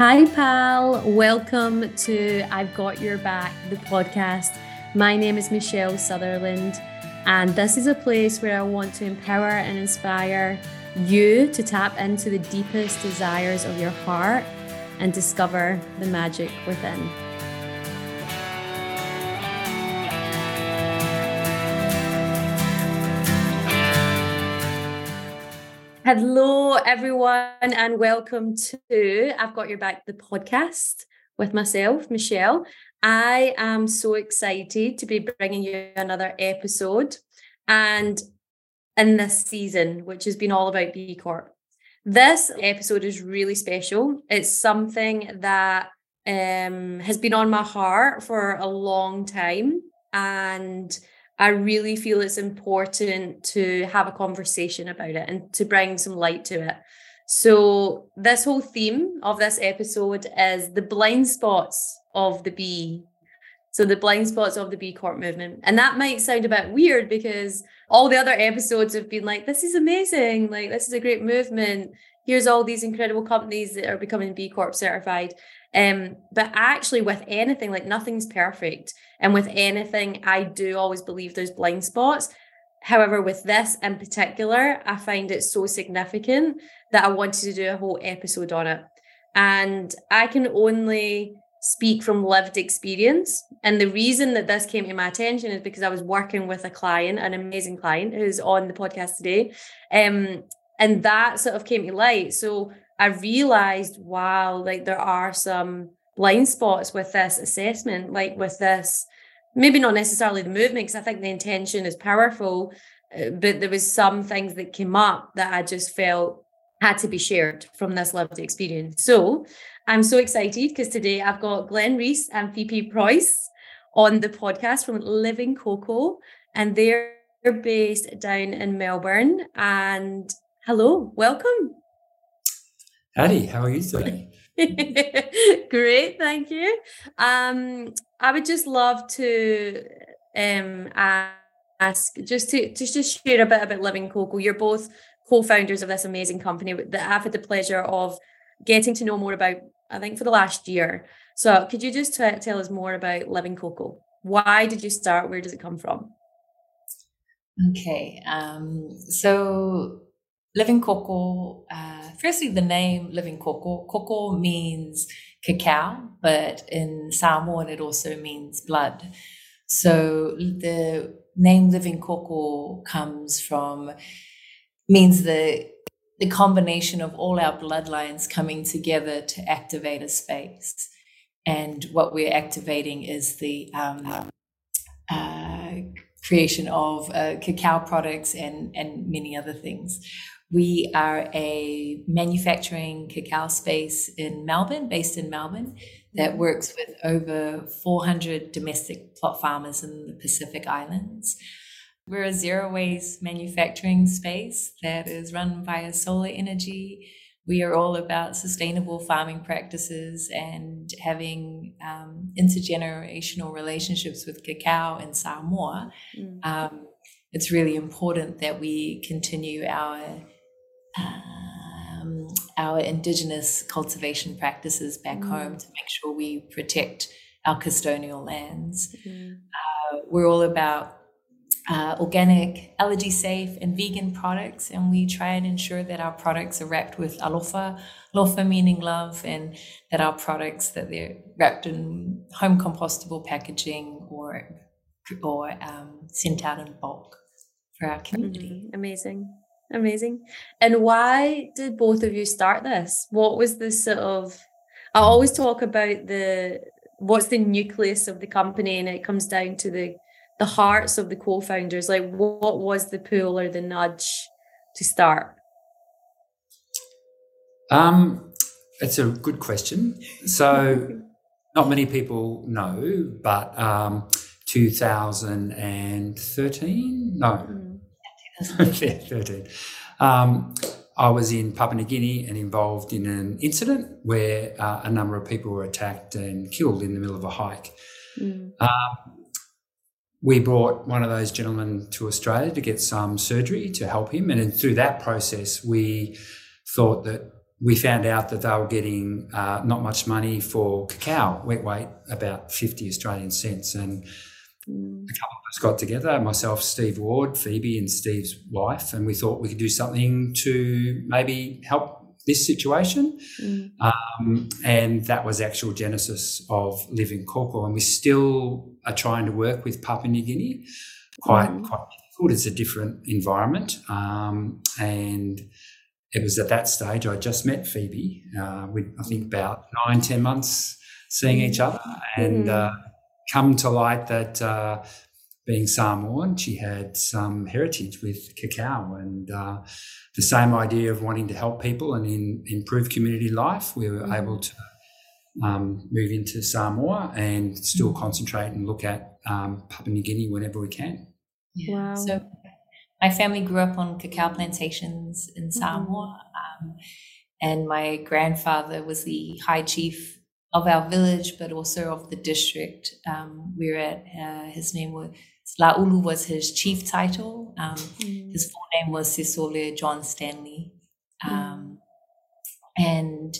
Hi, pal. Welcome to I've Got Your Back, the podcast. My name is Michelle Sutherland, and this is a place where I want to empower and inspire you to tap into the deepest desires of your heart and discover the magic within. Hello, everyone, and welcome to I've Got Your Back, the podcast with myself, Michelle. I am so excited to be bringing you another episode and in this season, which has been all about B Corp. This episode is really special. It's something that um, has been on my heart for a long time. And I really feel it's important to have a conversation about it and to bring some light to it. So, this whole theme of this episode is the blind spots of the B. So, the blind spots of the B Corp movement. And that might sound a bit weird because all the other episodes have been like, this is amazing. Like, this is a great movement. Here's all these incredible companies that are becoming B Corp certified. Um, but actually, with anything, like nothing's perfect. And with anything, I do always believe there's blind spots. However, with this in particular, I find it so significant that I wanted to do a whole episode on it. And I can only speak from lived experience. And the reason that this came to my attention is because I was working with a client, an amazing client who's on the podcast today. Um, and that sort of came to light. So I realized, wow, like there are some blind spots with this assessment, like with this, maybe not necessarily the movement, because I think the intention is powerful, uh, but there was some things that came up that I just felt had to be shared from this lived experience. So I'm so excited because today I've got Glen Reiss and Phoebe Preuss on the podcast from Living Koko, and they're based down in Melbourne. And hello, welcome. Howdy, how are you today? Great, thank you. Um, I would just love to um, ask just to just to share a bit about Living Koko. You're both co-founders of this amazing company that I've had the pleasure of getting to know more about. I think for the last year. So, could you just t- tell us more about Living Koko? Why did you start? Where does it come from? Okay, um, so Living Koko, uh, firstly, the name Living Koko, Koko means cacao, but in Samoan it also means blood. So the name Living Koko comes from, means the, the combination of all our bloodlines coming together to activate a space. And what we're activating is the um, uh, creation of uh, cacao products and, and many other things. We are a manufacturing cacao space in Melbourne, based in Melbourne, that works with over 400 domestic plot farmers in the Pacific Islands. We're a zero waste manufacturing space that is run via solar energy. We are all about sustainable farming practices and having um, intergenerational relationships with cacao and Samoa. Mm. Um, it's really important that we continue our um, our indigenous cultivation practices back mm. home to make sure we protect our custodial lands. Mm. Uh, we're all about uh, organic, allergy safe, and vegan products, and we try and ensure that our products are wrapped with alofa, alofa meaning love, and that our products that they're wrapped in home compostable packaging or or um, sent out in bulk for our community. Mm-hmm. Amazing. Amazing. And why did both of you start this? What was the sort of I always talk about the what's the nucleus of the company and it comes down to the the hearts of the co-founders. Like what was the pull or the nudge to start? Um it's a good question. So not many people know, but um 2013 no mm 13. Um, I was in Papua New Guinea and involved in an incident where uh, a number of people were attacked and killed in the middle of a hike. Mm. Um, we brought one of those gentlemen to Australia to get some surgery to help him. And through that process, we thought that we found out that they were getting uh, not much money for cacao, wet weight, about 50 Australian cents. And mm. a couple of us got together, myself, Steve Ward, Phoebe, and Steve's wife, and we thought we could do something to maybe help this situation. Mm. Um, and that was actual genesis of Living Koko. And we still are trying to work with Papua New Guinea. Quite, mm. quite difficult. It's a different environment. Um, and it was at that stage I just met Phoebe. Uh, we, I think about nine, ten months seeing each other, and mm. uh, come to light that uh, being Samoan, she had some heritage with cacao and uh, the same idea of wanting to help people and in, improve community life. We were mm. able to um, move into Samoa and still mm. concentrate and look at um, Papua New Guinea whenever we can. Yeah. Wow. So my family grew up on cacao plantations in Samoa. Mm-hmm. Um, and my grandfather was the high chief of our village, but also of the district. Um, we were at, uh, his name was, Laulu was his chief title. Um, mm. His full name was Sisole John Stanley. Mm. Um, and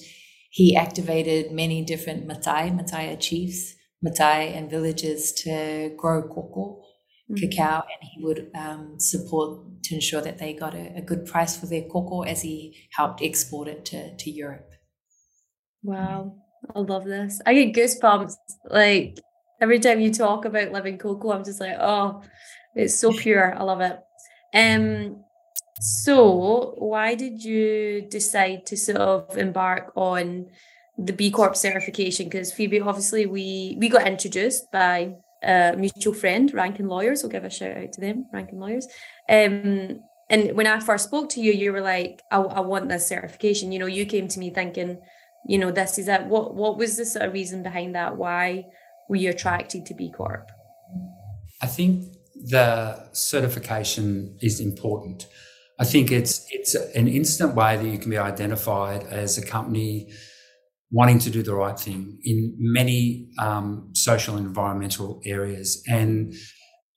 he activated many different Matai, Matai chiefs, Matai and villages to grow koko mm-hmm. cacao, and he would um, support to ensure that they got a, a, good price for their cocoa as he helped export it to, to Europe. Wow, I love this. I get goosebumps. Like every time you talk about living koko, I'm just like, oh, it's so pure. I love it. Um, so why did you decide to sort of embark on the B Corp certification? Because Phoebe, obviously, we we got introduced by a mutual friend, Rankin Lawyers. We'll give a shout out to them, Rankin Lawyers. Um, and when I first spoke to you, you were like, I, I want this certification. You know, you came to me thinking, you know, this is it. What what was the sort of reason behind that? Why were you attracted to B Corp? I think the certification is important. I think it's it's an instant way that you can be identified as a company wanting to do the right thing in many um, social and environmental areas. And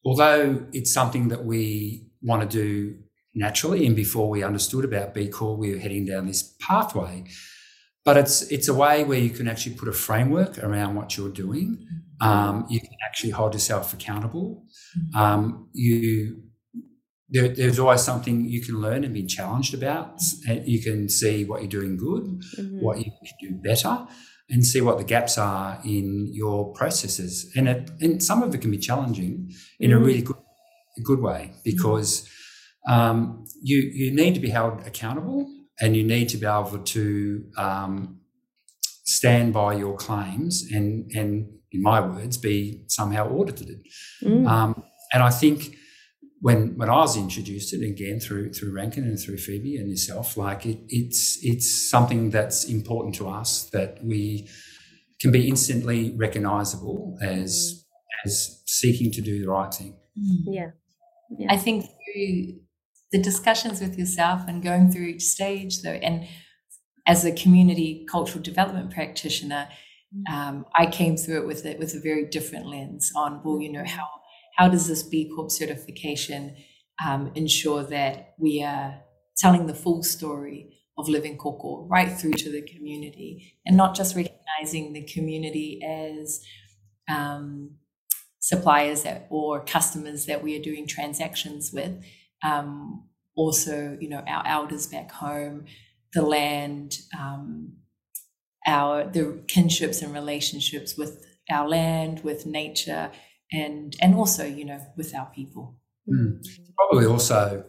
although it's something that we want to do naturally, and before we understood about B Corp, we were heading down this pathway. But it's it's a way where you can actually put a framework around what you're doing. Um, you can actually hold yourself accountable. Um, you there, there's always something you can learn and be challenged about. And you can see what you're doing good, mm-hmm. what you can do better, and see what the gaps are in your processes. And it, and some of it can be challenging in mm-hmm. a really good good way because um, you you need to be held accountable and you need to be able to um, stand by your claims and and in my words be somehow audited. Mm. Um, and I think when when I was introduced it again through through Rankin and through Phoebe and yourself, like it, it's it's something that's important to us that we can be instantly recognizable as as seeking to do the right thing. Mm. Yeah. yeah. I think through the discussions with yourself and going through each stage though, and as a community cultural development practitioner, mm. um, I came through it with it with a very different lens on, well, you know, how how does this B Corp certification um, ensure that we are telling the full story of living koko right through to the community and not just recognizing the community as um, suppliers that, or customers that we are doing transactions with. Um, also, you know, our elders back home, the land, um, our the kinships and relationships with our land, with nature, and and also you know with our people. Mm. Probably also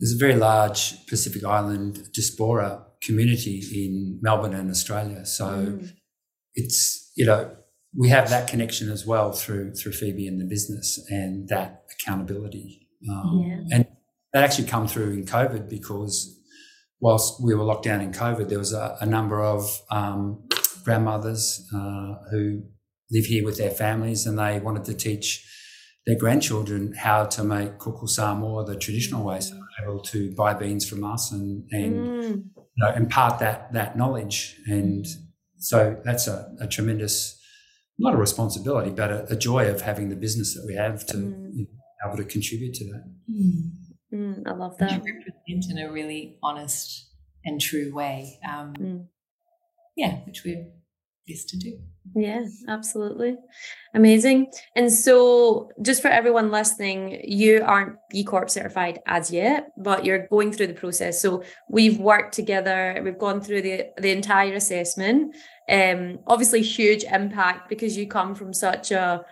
there's a very large Pacific Island diaspora community in Melbourne and Australia, so mm. it's you know we have that connection as well through through Phoebe and the business and that accountability, um, yeah. and that actually come through in COVID because whilst we were locked down in COVID, there was a, a number of um, grandmothers uh, who live here with their families and they wanted to teach their grandchildren how to make koko Samoa the traditional way, so they're able to buy beans from us and and mm. you know, impart that that knowledge. And so that's a, a tremendous, not a responsibility, but a, a, joy of having the business that we have to mm. you know, able to contribute to that. Mm. Mm I love that. You represent in a really honest and true way. Um, mm. Yeah, which we're best to do. Yeah, absolutely. Amazing. And so, just for everyone listening, you aren't B Corp certified as yet, but you're going through the process. So, we've worked together, we've gone through the, the entire assessment. Um, obviously, huge impact because you come from such a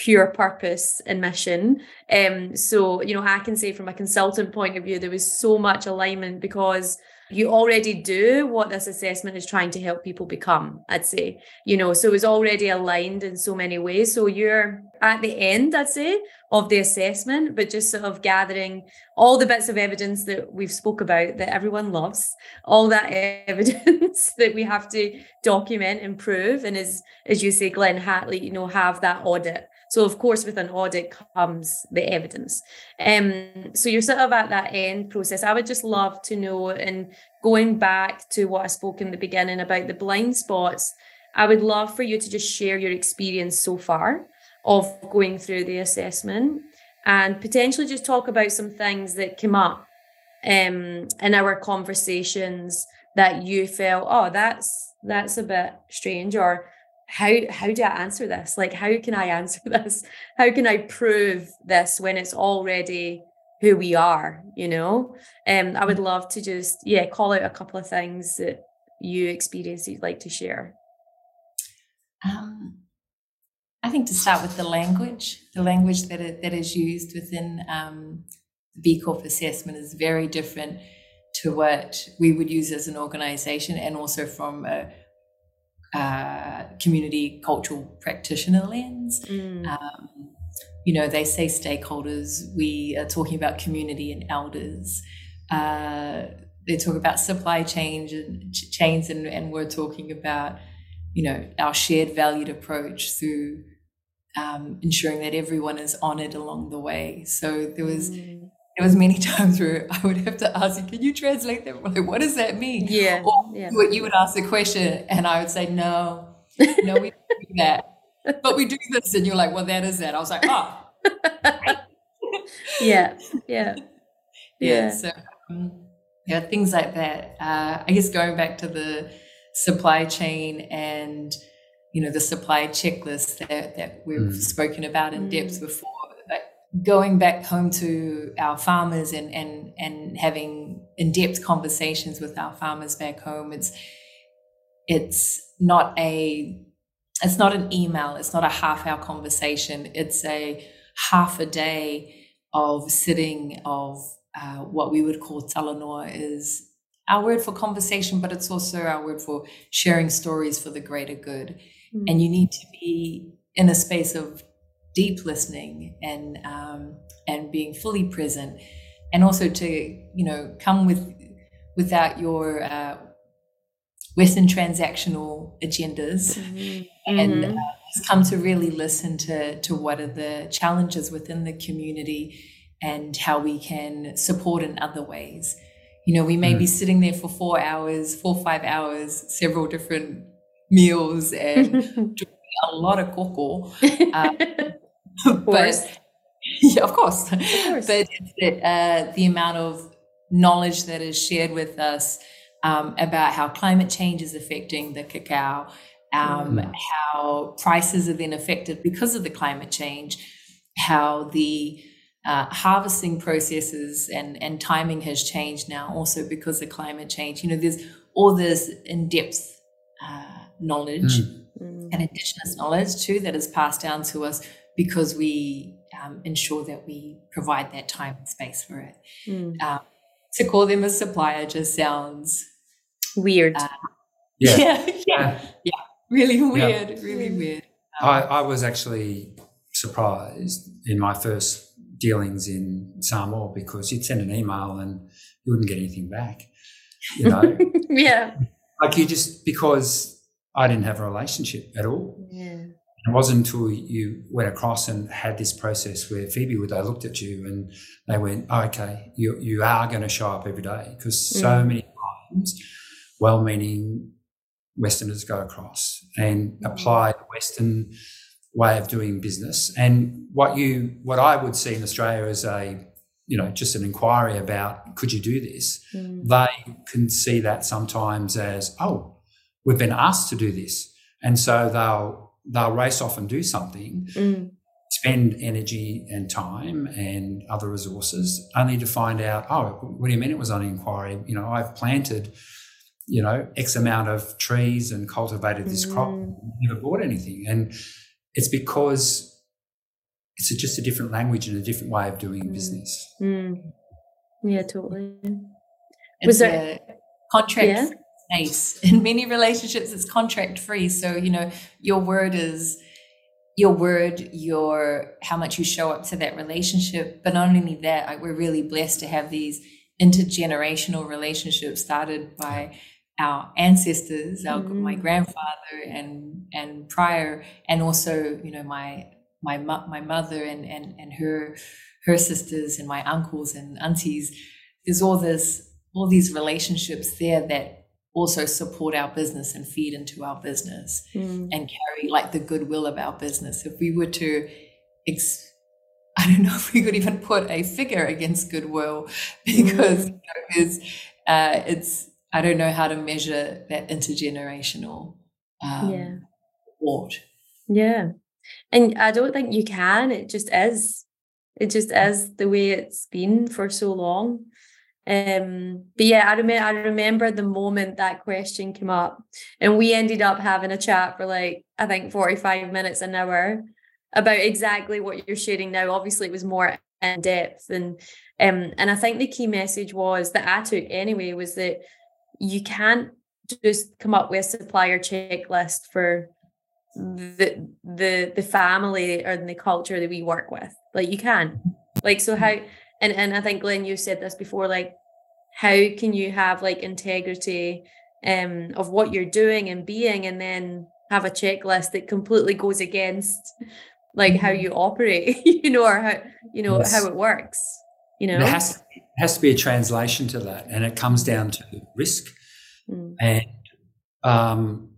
pure purpose and mission. Um, so, you know, I can say from a consultant point of view, there was so much alignment because you already do what this assessment is trying to help people become, I'd say, you know, so it's already aligned in so many ways. So you're at the end, I'd say, of the assessment, but just sort of gathering all the bits of evidence that we've spoke about that everyone loves, all that evidence that we have to document and prove. And as, as you say, Glen Hatley, you know, have that audit so of course, with an audit comes the evidence. Um, so you're sort of at that end process. I would just love to know, and going back to what I spoke in the beginning about the blind spots, I would love for you to just share your experience so far of going through the assessment and potentially just talk about some things that came up um, in our conversations that you felt, oh, that's that's a bit strange, or how how do I answer this? Like, how can I answer this? How can I prove this when it's already who we are? You know, um, I would love to just yeah call out a couple of things that you experience you'd like to share. Um, I think to start with the language, the language that it, that is used within um, the B Corp assessment is very different to what we would use as an organization, and also from a uh, community cultural practitioner lens. Mm. Um, you know, they say stakeholders, we are talking about community and elders. Uh, they talk about supply chain and chains, and, and we're talking about, you know, our shared valued approach through um, ensuring that everyone is honored along the way. So there was mm there was many times where I would have to ask you, can you translate that? Like, what does that mean? Yeah. Or yeah. you would ask the question and I would say, no, no, we don't do that. But we do this. And you're like, well, that is that. I was like, oh. yeah. Yeah. Yeah. yeah. So, um, yeah, things like that. Uh, I guess going back to the supply chain and, you know, the supply checklist that, that we've mm. spoken about in mm. depth before going back home to our farmers and and and having in-depth conversations with our farmers back home it's it's not a it's not an email it's not a half hour conversation it's a half a day of sitting of uh, what we would call talanoa is our word for conversation but it's also our word for sharing stories for the greater good mm. and you need to be in a space of deep listening and um, and being fully present, and also to you know come with without your uh, Western transactional agendas, mm-hmm. and mm-hmm. uh, come to really listen to to what are the challenges within the community and how we can support in other ways. You know, we may mm. be sitting there for four hours, four five hours, several different meals, and a lot of koko. Uh, but yeah, of course. Of course. but the, uh, the amount of knowledge that is shared with us um, about how climate change is affecting the cacao, um, mm. how prices are then affected because of the climate change, how the uh, harvesting processes and, and timing has changed now also because of climate change. You know, there's all this in depth uh, knowledge mm. and indigenous knowledge too that is passed down to us because we um, ensure that we provide that time and space for it. Mm. Um, to call them a supplier just sounds weird. Uh, yeah. yeah. yeah, yeah, really weird, yeah. really weird. Um, I, I was actually surprised in my first dealings in Samoa because you'd send an email and you wouldn't get anything back. You know, yeah, like you just because I didn't have a relationship at all. Yeah. It wasn't until you went across and had this process where Phoebe, would they looked at you and they went, oh, "Okay, you you are going to show up every day," because so mm. many times, well-meaning Westerners go across and apply the Western way of doing business. And what you what I would see in Australia as a you know, just an inquiry about could you do this, mm. they can see that sometimes as, oh, we've been asked to do this. And so they'll they'll race off and do something, mm. spend energy and time and other resources, only to find out, oh, what do you mean it was on inquiry? You know, I've planted, you know, X amount of trees and cultivated this mm. crop, never bought anything. And it's because it's a, just a different language and a different way of doing mm. business. Mm. Yeah, totally. It's was there contract yeah? in many relationships? It's contract free, so you know your word is your word, your how much you show up to that relationship. But not only that, like we're really blessed to have these intergenerational relationships started by our ancestors, our mm. my grandfather and and prior, and also you know my my my mother and and and her her sisters and my uncles and aunties there's all this all these relationships there that also support our business and feed into our business mm. and carry like the goodwill of our business if we were to ex- I don't know if we could even put a figure against goodwill because mm. you know, it's, uh, it's I don't know how to measure that intergenerational um, yeah. support. Yeah, and I don't think you can. It just is. It just is the way it's been for so long. Um, but yeah, I remember I remember the moment that question came up, and we ended up having a chat for like I think forty five minutes an hour about exactly what you're sharing now. Obviously, it was more in depth, and um, and I think the key message was that I took anyway was that you can't just come up with a supplier checklist for the the the family or the culture that we work with like you can like so how and and i think glen you said this before like how can you have like integrity um of what you're doing and being and then have a checklist that completely goes against like how mm-hmm. you operate you know or how you know yes. how it works you know It has, has to be a translation to that and it comes down to risk mm. and um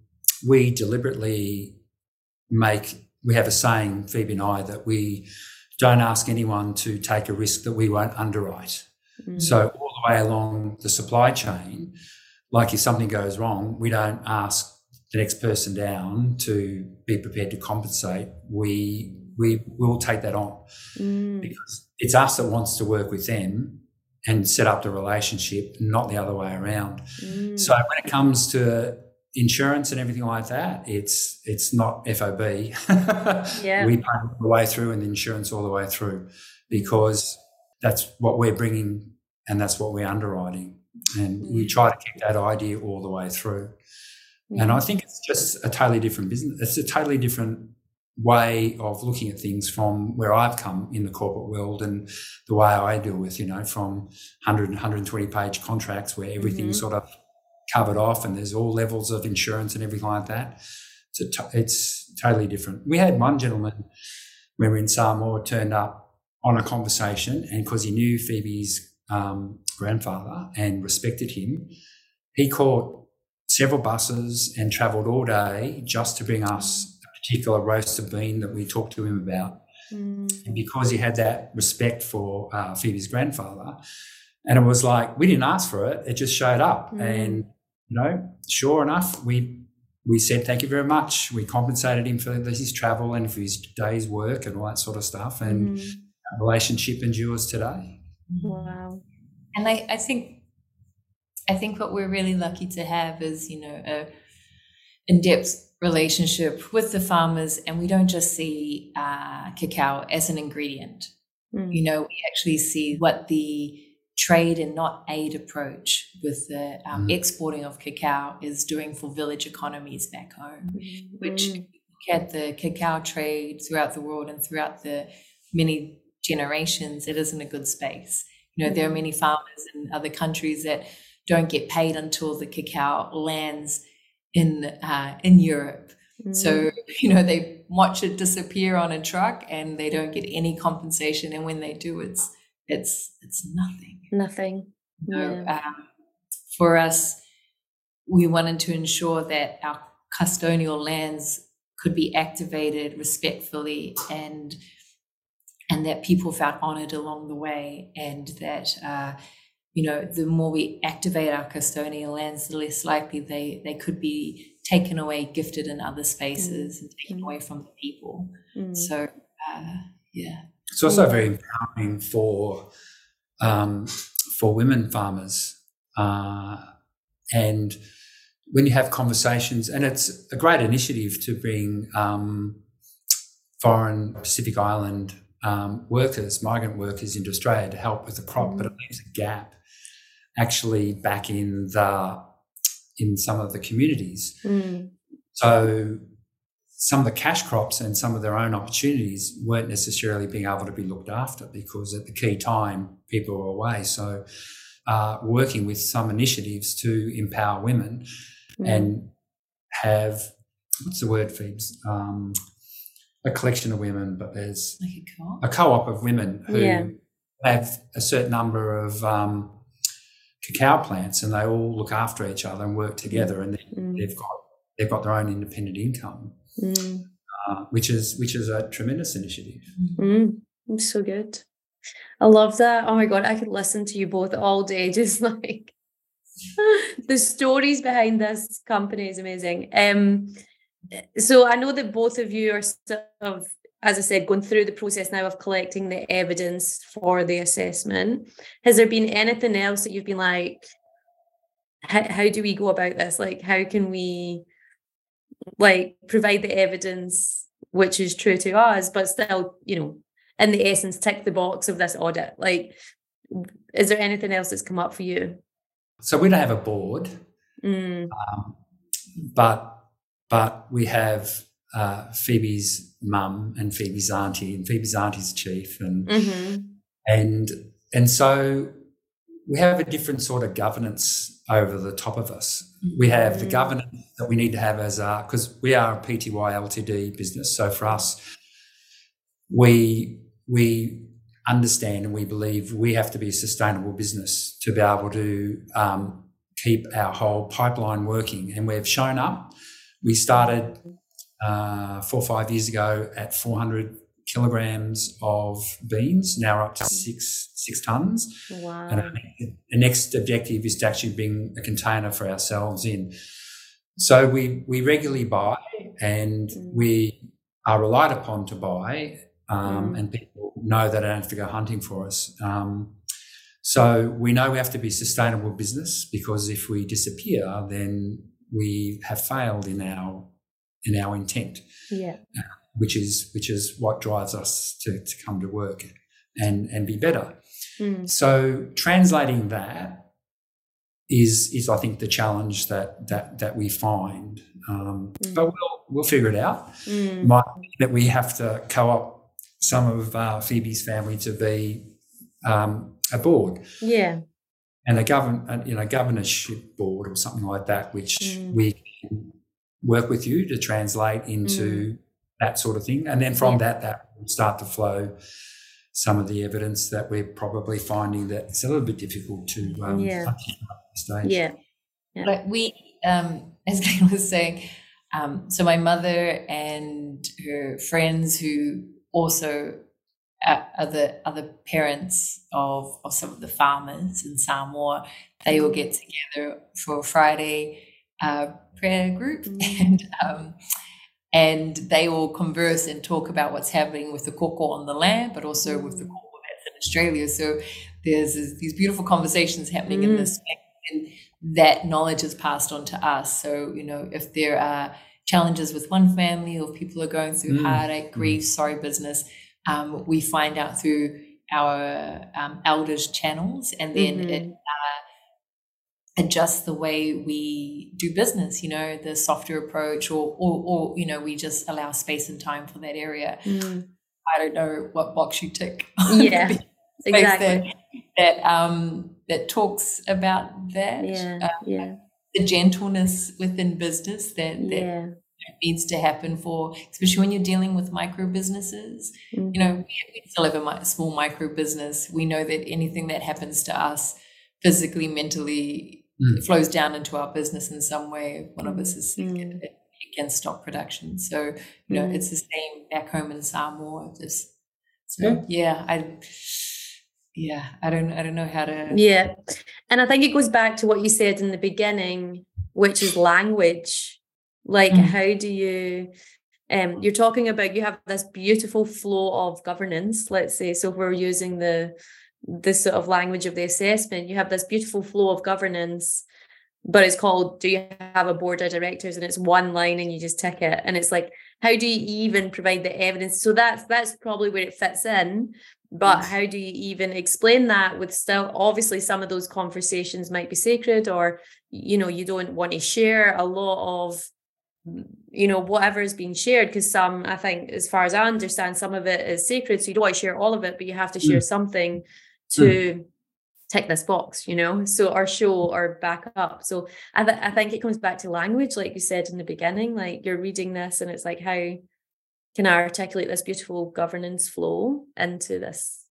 we deliberately make we have a saying phoebe and i that we don't ask anyone to take a risk that we won't underwrite mm. so all the way along the supply chain like if something goes wrong we don't ask the next person down to be prepared to compensate we we will take that on mm. because it's us that wants to work with them and set up the relationship not the other way around mm. so when it comes to insurance and everything like that, it's it's not FOB. yeah. We pay all the way through and the insurance all the way through because that's what we're bringing and that's what we're underwriting. And mm. we try to keep that idea all the way through. And I think it's just a totally different business. It's a totally different way of looking at things from where I've come in the corporate world and the way I deal with, you know, from 100 and 120 page contracts where everything's mm-hmm. sort of covered off and there's all levels of insurance and everything like that. It's, t- it's totally different. We had one gentleman when we were in Samoa turned up on a conversation and because he knew Phoebe's um, grandfather and respected him, he caught several buses and travelled all day just to bring us a particular roasted bean that we talked to him about. Mm. And because he had that respect for uh, Phoebe's grandfather, and it was like we didn't ask for it; it just showed up. Mm. And you know, sure enough, we we said thank you very much. We compensated him for his travel and for his day's work and all that sort of stuff. And mm. relationship endures today. Wow. And I, I think I think what we're really lucky to have is, you know, a in-depth relationship with the farmers, and we don't just see uh, cacao as an ingredient. Mm. You know, we actually see what the trade and not aid approach with the um, mm. exporting of cacao is doing for village economies back home, mm. which look at the cacao trade throughout the world and throughout the many generations, it isn't a good space. You know, there are mm. many farmers in other countries that don't get paid until the cacao lands in uh, in Europe. Mm. So you know they watch it disappear on a truck and they don't get any compensation, and when they do, it's it's it's nothing nothing yeah. um, for us we wanted to ensure that our custodial lands could be activated respectfully and and that people felt honored along the way, and that uh, you know the more we activate our custodial lands, the less likely they they could be taken away, gifted in other spaces, mm. and taken mm. away from the people. Mm. So uh, yeah, it's also very empowering for um, for women farmers, uh, and when you have conversations, and it's a great initiative to bring um, foreign Pacific Island um, workers, migrant workers into Australia to help with the crop, mm. but it leaves a gap actually back in the in some of the communities. Mm. So some of the cash crops and some of their own opportunities weren't necessarily being able to be looked after because at the key time people were away. So uh, working with some initiatives to empower women mm. and have what's the word, Phoebes? Um, a collection of women, but there's like a co-op, a co-op of women who yeah. have a certain number of um, cacao plants, and they all look after each other and work together, and mm. they've got they've got their own independent income, mm. uh, which is which is a tremendous initiative. Mm. So good. I love that. Oh my god, I could listen to you both all day, just like the stories behind this company is amazing. Um, so I know that both of you are sort of, as I said, going through the process now of collecting the evidence for the assessment. Has there been anything else that you've been like, how, how do we go about this? Like, how can we like provide the evidence which is true to us, but still, you know, in the essence, tick the box of this audit? Like, is there anything else that's come up for you? So we don't have a board, mm. um, but but we have uh, Phoebe's mum and Phoebe's auntie, and Phoebe's auntie's chief, and mm-hmm. and and so we have a different sort of governance over the top of us. We have the mm-hmm. governance that we need to have as a because we are a PTY Ltd business. So for us, we we understand and we believe we have to be a sustainable business to be able to um, keep our whole pipeline working. And we've shown up we started uh, four or five years ago at 400 kilograms of beans. Now we're up to six six tons. Wow. And the next objective is to actually bring a container for ourselves in. So we we regularly buy, and mm. we are relied upon to buy, um, mm. and people know that they don't have to go hunting for us. Um, so we know we have to be sustainable business because if we disappear, then we have failed in our in our intent. Yeah. Uh, which is which is what drives us to, to come to work and and be better. Mm. So translating that is is I think the challenge that that that we find. Um, mm. But we'll we'll figure it out. Mm. Might that we have to co-op some of uh, Phoebe's family to be um, a board. Yeah and a govern, you know, governorship board or something like that, which mm. we can work with you to translate into mm. That sort of thing, and then from that, that will start to flow some of the evidence that we're probably finding that it's a little bit difficult to um, yeah. stage. Yeah. yeah. But we, um, as Glen was saying, um, so my mother and her friends who also other other parents of, of some of the farmers in Samoa, they all get together for a Friday uh, prayer group, mm. and um, and they all converse and talk about what's happening with the koko on the land, but also with the mm. koko that's in Australia. So there's these beautiful conversations happening mm. in this, and that knowledge is passed on to us. So you know, if there are challenges with one family, or people are going through mm. heartache, grief, mm. sorry business um, we find out through our um, elders channels and then mm-hmm. it uh, adjusts the way we do business you know the softer approach or, or or you know we just allow space and time for that area mm. i don't know what box you tick yeah exactly that, that um that talks about that yeah um, yeah the gentleness within business that, that yeah needs to happen for, especially when you're dealing with micro businesses. Mm-hmm. You know, we still have a small micro business. We know that anything that happens to us physically, mentally, mm. flows down into our business in some way. One of us is mm. it, can stop production. So, you know, mm. it's the same back home in Samoa. Just So yeah, I yeah, I don't I don't know how to Yeah. And I think it goes back to what you said in the beginning, which is language. Like mm. how do you um you're talking about you have this beautiful flow of governance, let's say. So we're using the this sort of language of the assessment, you have this beautiful flow of governance but it's called do you have a board of directors and it's one line and you just tick it and it's like how do you even provide the evidence so that's that's probably where it fits in but yes. how do you even explain that with still obviously some of those conversations might be sacred or you know you don't want to share a lot of you know whatever is being shared because some i think as far as i understand some of it is sacred so you don't want to share all of it but you have to share mm. something. To mm tick this box, you know, so our show or back up. So I, th- I think it comes back to language, like you said in the beginning, like you're reading this and it's like, how can I articulate this beautiful governance flow into this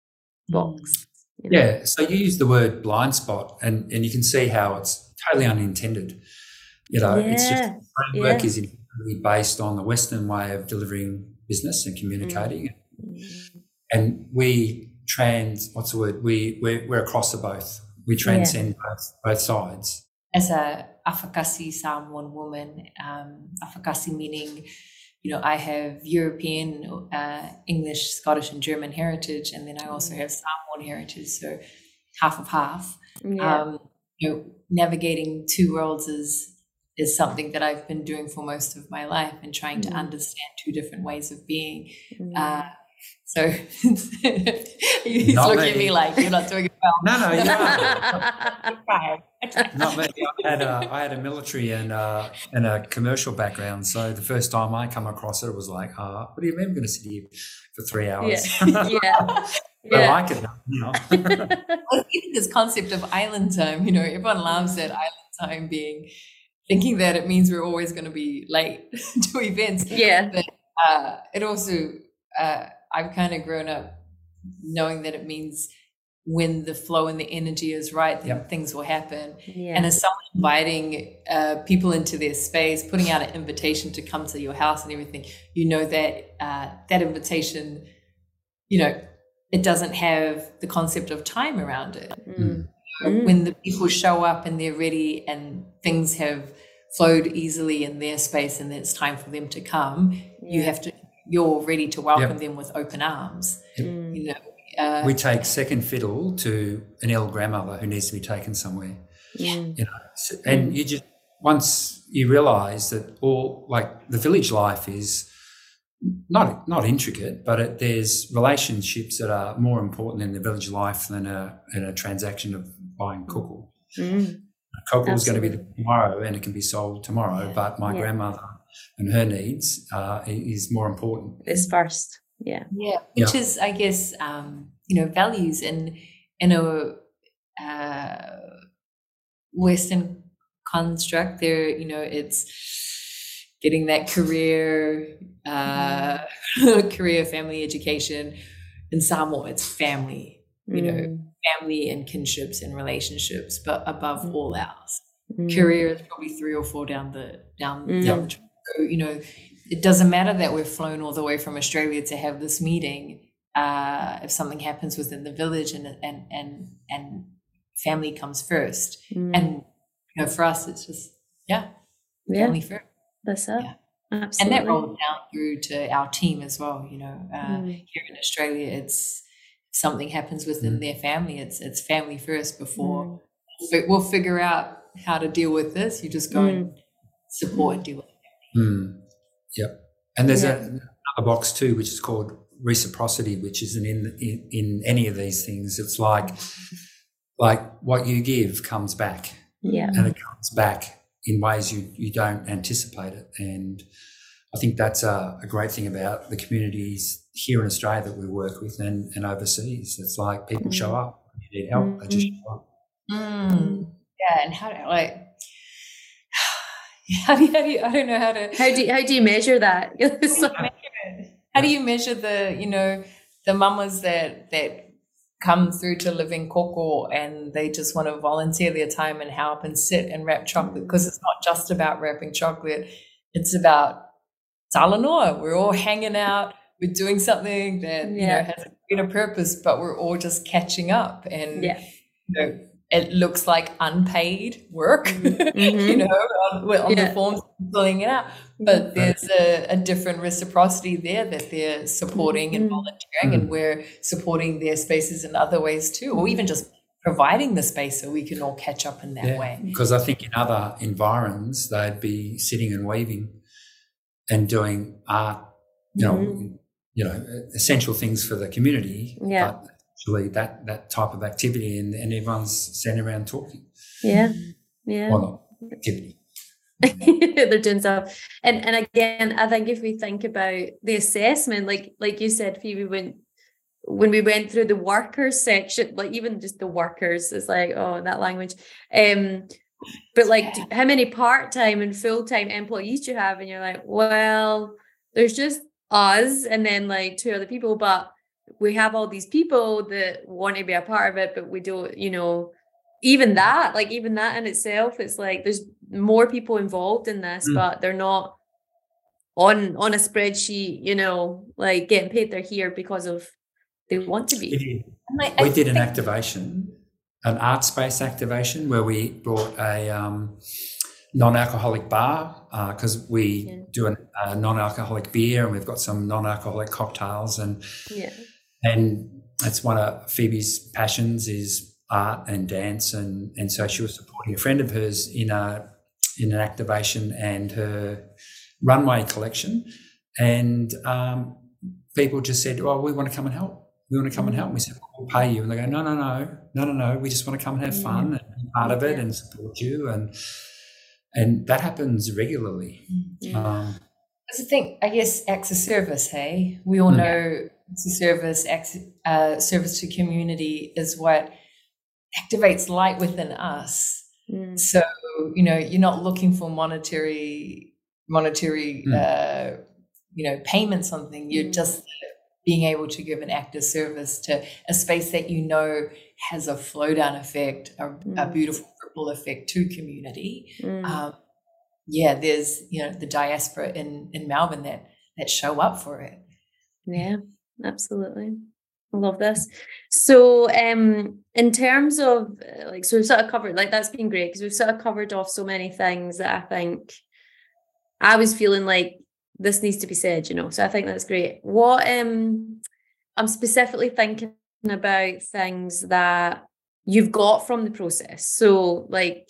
box? Mm. You know? Yeah. So you use the word blind spot and, and you can see how it's totally unintended. You know, yeah. it's just framework yeah. is based on the Western way of delivering business and communicating. Mm. And we trans what's the word we we're, we're across the both we transcend yeah. both, both sides as a afakasi samoan woman um, afakasi meaning you know i have european uh, english scottish and german heritage and then i also mm. have samoan heritage so half of half yeah. um, you know navigating two worlds is is something that I've been doing for most of my life and trying to mm. understand two different ways of being. Mm. Uh, so he's not looking me. at me like you're not doing it well. No, no, you're not me. I had a, I had a military and uh, and a commercial background, so the first time I come across it, it was like, uh, "What do you mean I'm going to sit here for three hours?" Yeah, yeah. yeah. I like it, you know. well, even this concept of island time, you know, everyone loves that island time being thinking that it means we're always going to be late to events. Yeah, but uh, it also. Uh, I've kind of grown up knowing that it means when the flow and the energy is right, then yep. things will happen. Yeah. And as someone inviting uh, people into their space, putting out an invitation to come to your house and everything, you know that uh, that invitation, you know, it doesn't have the concept of time around it. Mm. Mm. When the people show up and they're ready and things have flowed easily in their space and it's time for them to come, yeah. you have to you're ready to welcome yep. them with open arms. Yep. Mm. You know, uh, we take second fiddle to an ill grandmother who needs to be taken somewhere. Yeah. You know, and you just once you realise that all like the village life is not not intricate, but it, there's relationships that are more important in the village life than a, in a transaction of buying kukul. Mm. Kukul is going to be tomorrow, and it can be sold tomorrow. Yeah. But my yeah. grandmother and her needs uh, is more important. Is first, yeah, yeah. Which yeah. is, I guess, um, you know, values in in a uh, Western construct. There, you know, it's getting that career, uh, mm. career, family, education. In Samoa, it's family. You mm. know, family and kinships and relationships, but above mm. all else. Mm. Career is probably three or four down the down, mm. down the so, you know, it doesn't matter that we've flown all the way from Australia to have this meeting. Uh, if something happens within the village and and and and family comes first, mm. and you know, for us, it's just yeah, yeah. family first. That's it. Yeah. Absolutely. And that rolled down through to our team as well. You know, uh, mm. here in Australia, it's something happens within mm. their family. It's it's family first before mm. we'll figure out how to deal with this. You just go and mm. support and deal with it. Mm. Yep. And there's yeah. a, another box too, which is called reciprocity, which isn't in, in, in any of these things. It's like like what you give comes back. Yeah. And it comes back in ways you you don't anticipate it. And I think that's a, a great thing about the communities here in Australia that we work with and, and overseas. It's like people mm. show up. You need help, mm. they just mm-hmm. show up. Mm. Yeah, and how like how do you, how do you I don't know how to how do you, how do you measure that? how, do you measure how do you measure the you know the mamas that that come through to living koko and they just want to volunteer their time and help and sit and wrap chocolate because it's not just about wrapping chocolate it's about talanoa we're all hanging out we're doing something that you know has a purpose, but we're all just catching up, and yeah. you know, it looks like unpaid work, Mm-hmm. you know, on, on Yeah. the forms filling it out. But there's a, a different reciprocity there that they're supporting and Mhm. volunteering, and we're supporting their spaces in other ways too, or even just providing the space so we can all catch up in that way. Because I think in other environs, they'd be sitting and weaving and doing art, you know, Mhm. you know, essential things for the community. Yeah. But actually that, that type of activity and, and everyone's standing around talking. Yeah. Yeah. Well, not activity. they're doing stuff and and again i think if we think about the assessment like like you said phoebe when when we went through the workers section like even just the workers is like oh that language um but like Yeah. how many part-time and full-time employees do you have and you're like well there's just us and then like two other people but we have all these people that want to be a part of it but we don't you know even that like even that in itself it's like there's more people involved in this Mm. but they're not on on a spreadsheet you know like getting paid they're here because of they want to be did, And I- I we did an activation, an art space activation where we brought a um, non-alcoholic bar because we Yeah. do an, a non-alcoholic beer and we've got some non-alcoholic cocktails and yeah and that's one of Phoebe's passions is art and dance. And and so she was supporting a friend of hers in a in an activation and her runway collection. And um, people just said oh we want to come and help. We want to come and help. And we said we'll pay you. And they go no no no. No no no. We just want to come and have fun and be part of it and support you. And and that happens regularly. Um, That's the thing, I guess, acts of service, hey? We all Mm. know acts of service, acts, uh, service to community is what activates light within us. Mm. So, you know, you're not looking for monetary, monetary, Mm. uh, you know, payment something. You're Mm. just being able to give an act of service to a space that you know has a flow down effect, a, a Mm. beautiful ripple effect to community Mm. um, yeah, there's you know the diaspora in in Melbourne that that show up for it. Yeah, absolutely. I love this. So, um, in terms of uh, like, so we've sort of covered, like, that's been great because we've sort of covered off so many things that I think I was feeling like this needs to be said, you know. So I think that's great. What um, I'm specifically thinking about things that you've got from the process. So, like,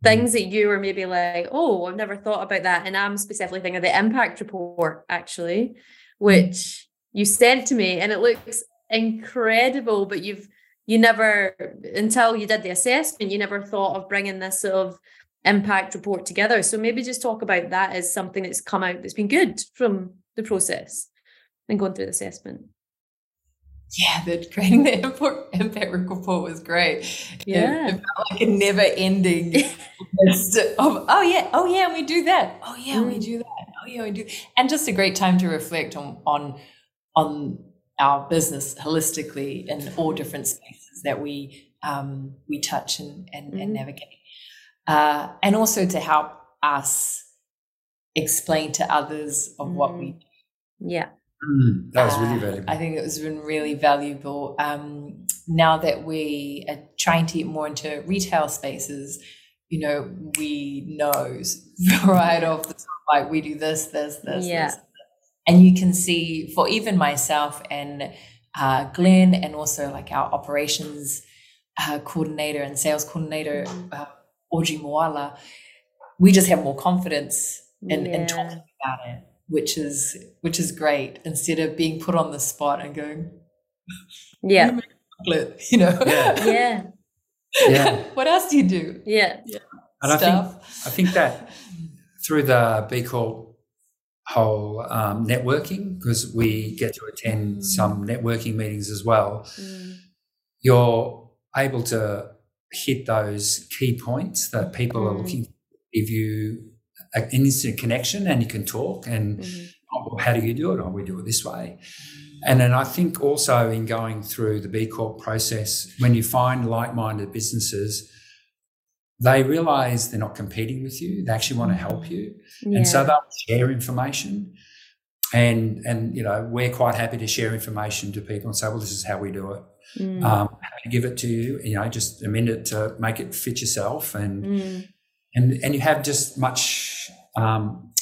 Mm. things that you were maybe like, oh, I've never thought about that. And I'm specifically thinking of the impact report, actually, mm. which you sent to me, and it looks incredible, but you've you never until you did the assessment, you never thought of bringing this sort of impact report together. So maybe just talk about that as something that's come out that's been good from the process and going through the assessment. Yeah, the creating the impact, impact report was great. Yeah. it, felt like a never-ending list of oh yeah, oh yeah, we do that. Oh yeah, we Mm. do that. Oh yeah, we do, and just a great time to reflect on on on our business holistically in all different spaces that we um, we touch and and, and Mm. navigate, uh, and also to help us explain to others of what we do. Yeah. Mm, that was really Uh, valuable I think it was been really valuable. Um, now that we are trying to get more into retail spaces, you know, we know right off the top, like we do this, this, this, Yeah. this. And you can see for even myself and uh, Glen, and also like our operations uh, coordinator and sales coordinator, Mhm. uh, Audrey Moala, we just have more confidence in, in talking about it, which is which is great. Instead of being put on the spot and going, Yeah. chocolate, you know, Yeah. Yeah. Yeah. what else do you do? Yeah. yeah. And I think I think that through the B Corp whole um, networking, because we get to attend some networking meetings as well, Mm. you're able to hit those key points that people are Mm. looking for. Give you a- an instant connection and you can talk and Mhm. oh, well, how do you do it? Oh, we do it this way. And then I think also in going through the B Corp process, when you find like minded businesses, they realize they're not competing with you. They actually want to help you. Yeah. And so they'll share information. and and you know we're quite happy to share information to people and say, well, this is how we do it. Mm. Um, happy to give it to you. You know, just amend it to make it fit yourself, and Mm. and and you have just much um,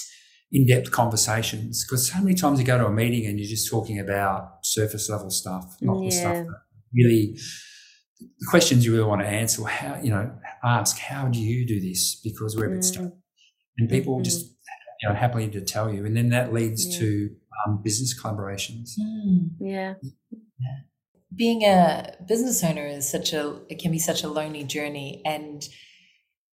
in-depth conversations because so many times you go to a meeting and you're just talking about surface level stuff, not the stuff that really the questions you really want to answer. How you know ask how do you do this because we're a bit stuck, Mm. and people Mhm. just you know happily to tell you, and then that leads Yeah. to um, business collaborations. Mm. Yeah. being a business owner is such a it can be such a lonely journey and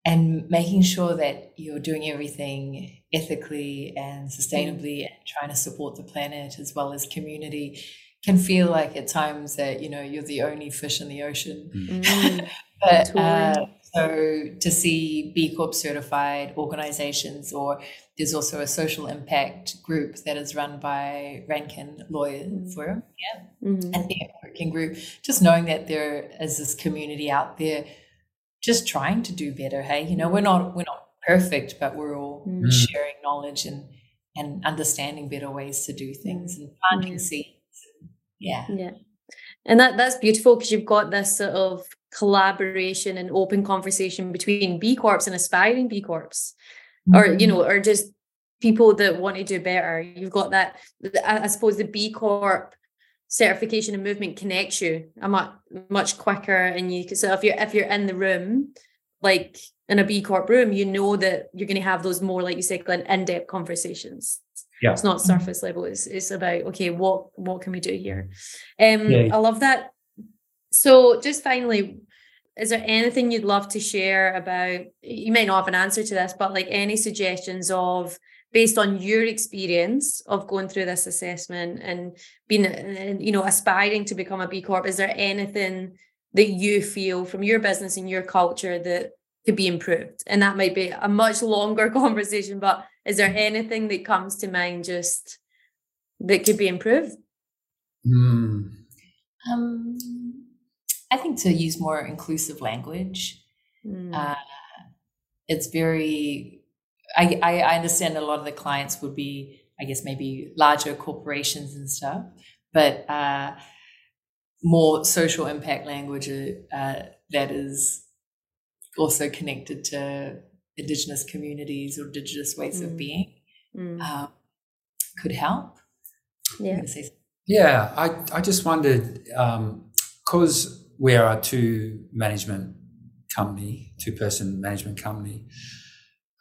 and making sure that you're doing everything ethically and sustainably and trying to support the planet as well as community can feel like at times that you know you're the only fish in the ocean Mm. but uh, so to see B Corp certified organizations, or there's also a social impact group that is run by Rankin Lawyer Mm. Firm, yeah, Mhm. and the working group. Just knowing that there is this community out there, just trying to do better. Hey, you know, we're not we're not perfect, but we're all Mm. sharing knowledge and and understanding better ways to do things and planting Mm. seeds. Yeah. Yeah. And that that's beautiful because you've got this sort of collaboration and open conversation between B Corps and aspiring B Corps. Or, you know, or just people that want to do better. You've got that I, I suppose the B Corp certification and movement connects you a much much quicker and you can so if you're if you're in the room, like in a B Corp room, you know that you're going to have those more, like you said, Glen, in-depth conversations. Yeah. It's not surface level. It's it's about okay, what what can we do here? Um, Yeah. I love that. So just finally, is there anything you'd love to share about? You may not have an answer to this, but like any suggestions of based on your experience of going through this assessment and being, and, you know, aspiring to become a B Corp, is there anything that you feel from your business and your culture that could be improved? And that might be a much longer conversation, but is there anything that comes to mind just that could be improved? Mm. Um, I think to use more inclusive language. Mm, Uh, it's very. I, I I understand a lot of the clients would be, I guess, maybe larger corporations and stuff, but uh, more social impact language uh, that is also connected to Indigenous communities or Indigenous ways Mm. of being mm, uh, could help. Yeah. Yeah, I, I just wondered because we are a two management company, two person management company,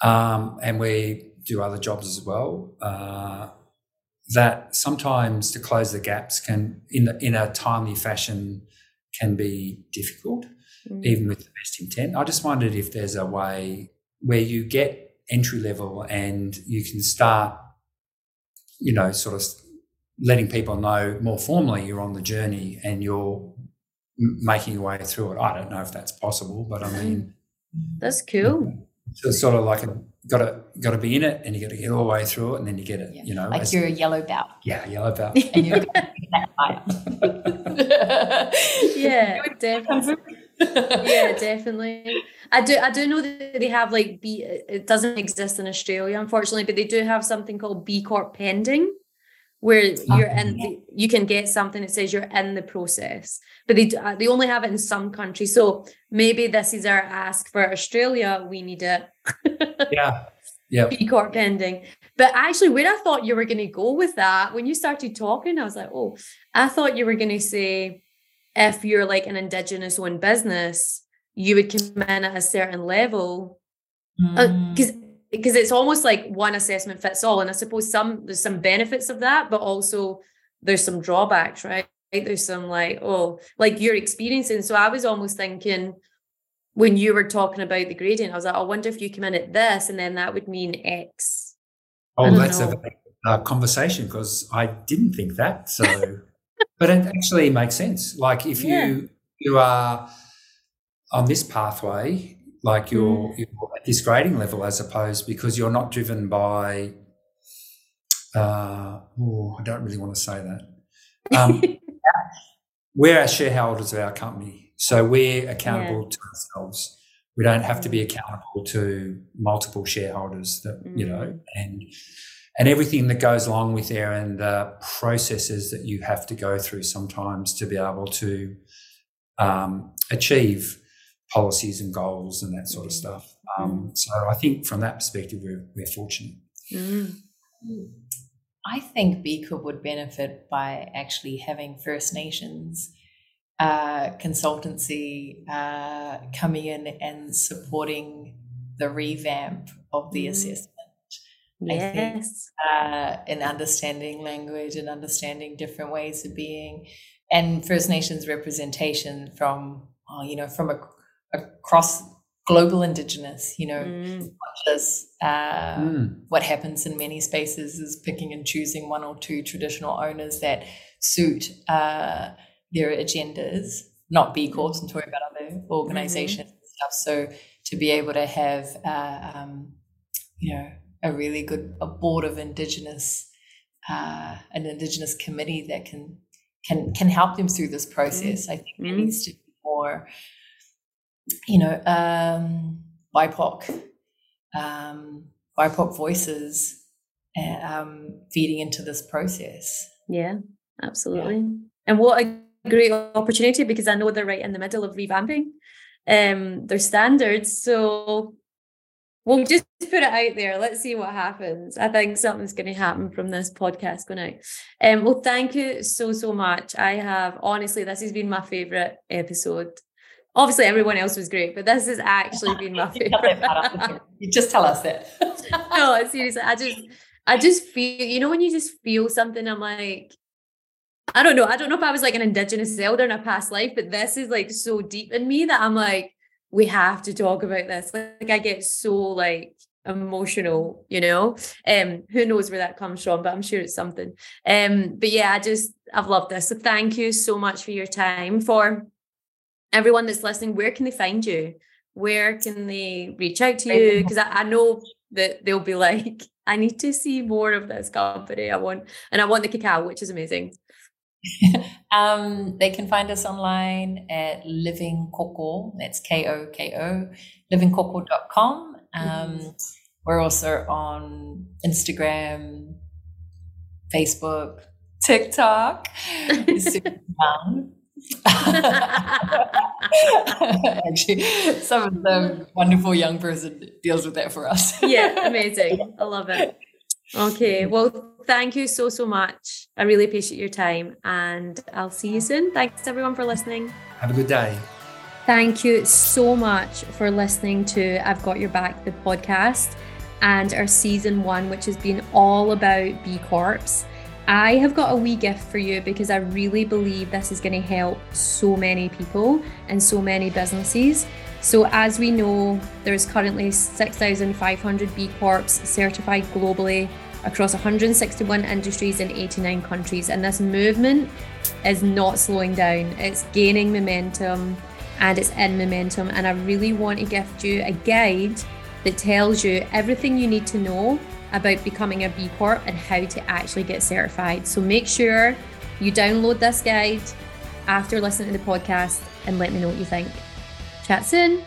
um, and we do other jobs as well. Uh, that sometimes to close the gaps can, in the, in a timely fashion, can be difficult, mm, even with the best intent. I just wondered if there's a way where you get entry level and you can start, you know, sort of letting people know more formally you're on the journey and you're m- making your way through it. I don't know if that's possible, but I mean, That's cool. So it's sort of like a, got to got to be in it, and you got to get all the way through it, and then you get it. Yeah. You know, like as- you're a yellow belt yeah, yellow belt. and you're that high. Yeah, definitely. yeah, definitely. I do. I do know that they have like B. It doesn't exist in Australia, unfortunately, but they do have something called B Corp pending, where you're in. The, you can get something that says you're in the process, but they uh, they only have it in some countries. So maybe this is our ask for Australia. We need it. yeah, yeah. B Corp pending. But actually, where I thought you were going to go with that, when you started talking, I was like, oh, I thought you were going to say if you're like an Indigenous owned business, you would come in at a certain level. Mm. Because because it's almost like one assessment fits all. And I suppose some there's some benefits of that, but also there's some drawbacks, right? There's some like, oh, like you're experiencing. So I was almost thinking when you were talking about the gradient, I was like, I wonder if you come in at this, and then that would mean x Oh, that's know. a uh, conversation because I didn't think that. So, but it actually makes sense. Like if Yeah. you you are on this pathway, like Mm. you're, you're at this grading level, I suppose, because you're not driven by. Uh, oh, I don't really want to say that. Um, we're our shareholders of our company, so we're accountable to ourselves. We don't have to be accountable to multiple shareholders that you know, Mm. and and everything that goes along with there and the processes that you have to go through sometimes to be able to um, achieve policies and goals and that sort of stuff. Um, so I think from that perspective, we're, we're fortunate. Mm. I think B Corp would benefit by actually having First Nations uh, consultancy uh, coming in and supporting the revamp of the mm. assessment. Yes. Think, uh, in understanding language and understanding different ways of being, and First Nations representation from, uh, you know, from a, across global indigenous you know mm. not just uh, mm. what happens in many spaces is picking and choosing one or two traditional owners that suit uh, their agendas not b corps i'm talking about other organizations mm-hmm. and stuff so to be able to have uh, um, you know a really good a board of indigenous uh, an indigenous committee that can can can help them through this process i think there mm. needs to be more you know, um, BIPOC, um, BIPOC voices uh, um, feeding into this process. Yeah, absolutely. Yeah. And what a great opportunity because I know they're right in the middle of revamping um, their standards. So we'll just put it out there. Let's see what happens. I think something's going to happen from this podcast going out. Um, well, thank you so, so much. I have honestly, this has been my favorite episode obviously everyone else was great, but this has actually been my favorite. you just tell us that. no, seriously, I just I just feel, you know, when you just feel something, I'm like, I don't know. I don't know if I was like an indigenous elder in a past life, but this is like so deep in me that I'm like, we have to talk about this. Like I get so like emotional, you know. Um, who knows where that comes from, but I'm sure it's something. Um, but yeah, I just I've loved this. So thank you so much for your time for everyone that's listening, where can they find you? Where can they reach out to you? Because I, I know that they'll be like, I need to see more of this company. I want, and I want the cacao, which is amazing. um, they can find us online at Living Koko. That's K O K O, livingkoko.com. Um, mm-hmm. We're also on Instagram, Facebook, TikTok. Actually, some of the wonderful young person deals with that for us. yeah, amazing. I love it. Okay, well, thank you so, so much. I really appreciate your time and I'll see you soon. Thanks everyone for listening. Have a good day. Thank you so much for listening to I've Got Your Back, the podcast, and our season one, which has been all about B Corps. I have got a wee gift for you because I really believe this is going to help so many people and so many businesses. So, as we know, there's currently 6,500 B Corps certified globally across 161 industries in 89 countries. And this movement is not slowing down, it's gaining momentum and it's in momentum. And I really want to gift you a guide that tells you everything you need to know about becoming a B Corp and how to actually get certified. So make sure you download this guide after listening to the podcast and let me know what you think. Chat soon.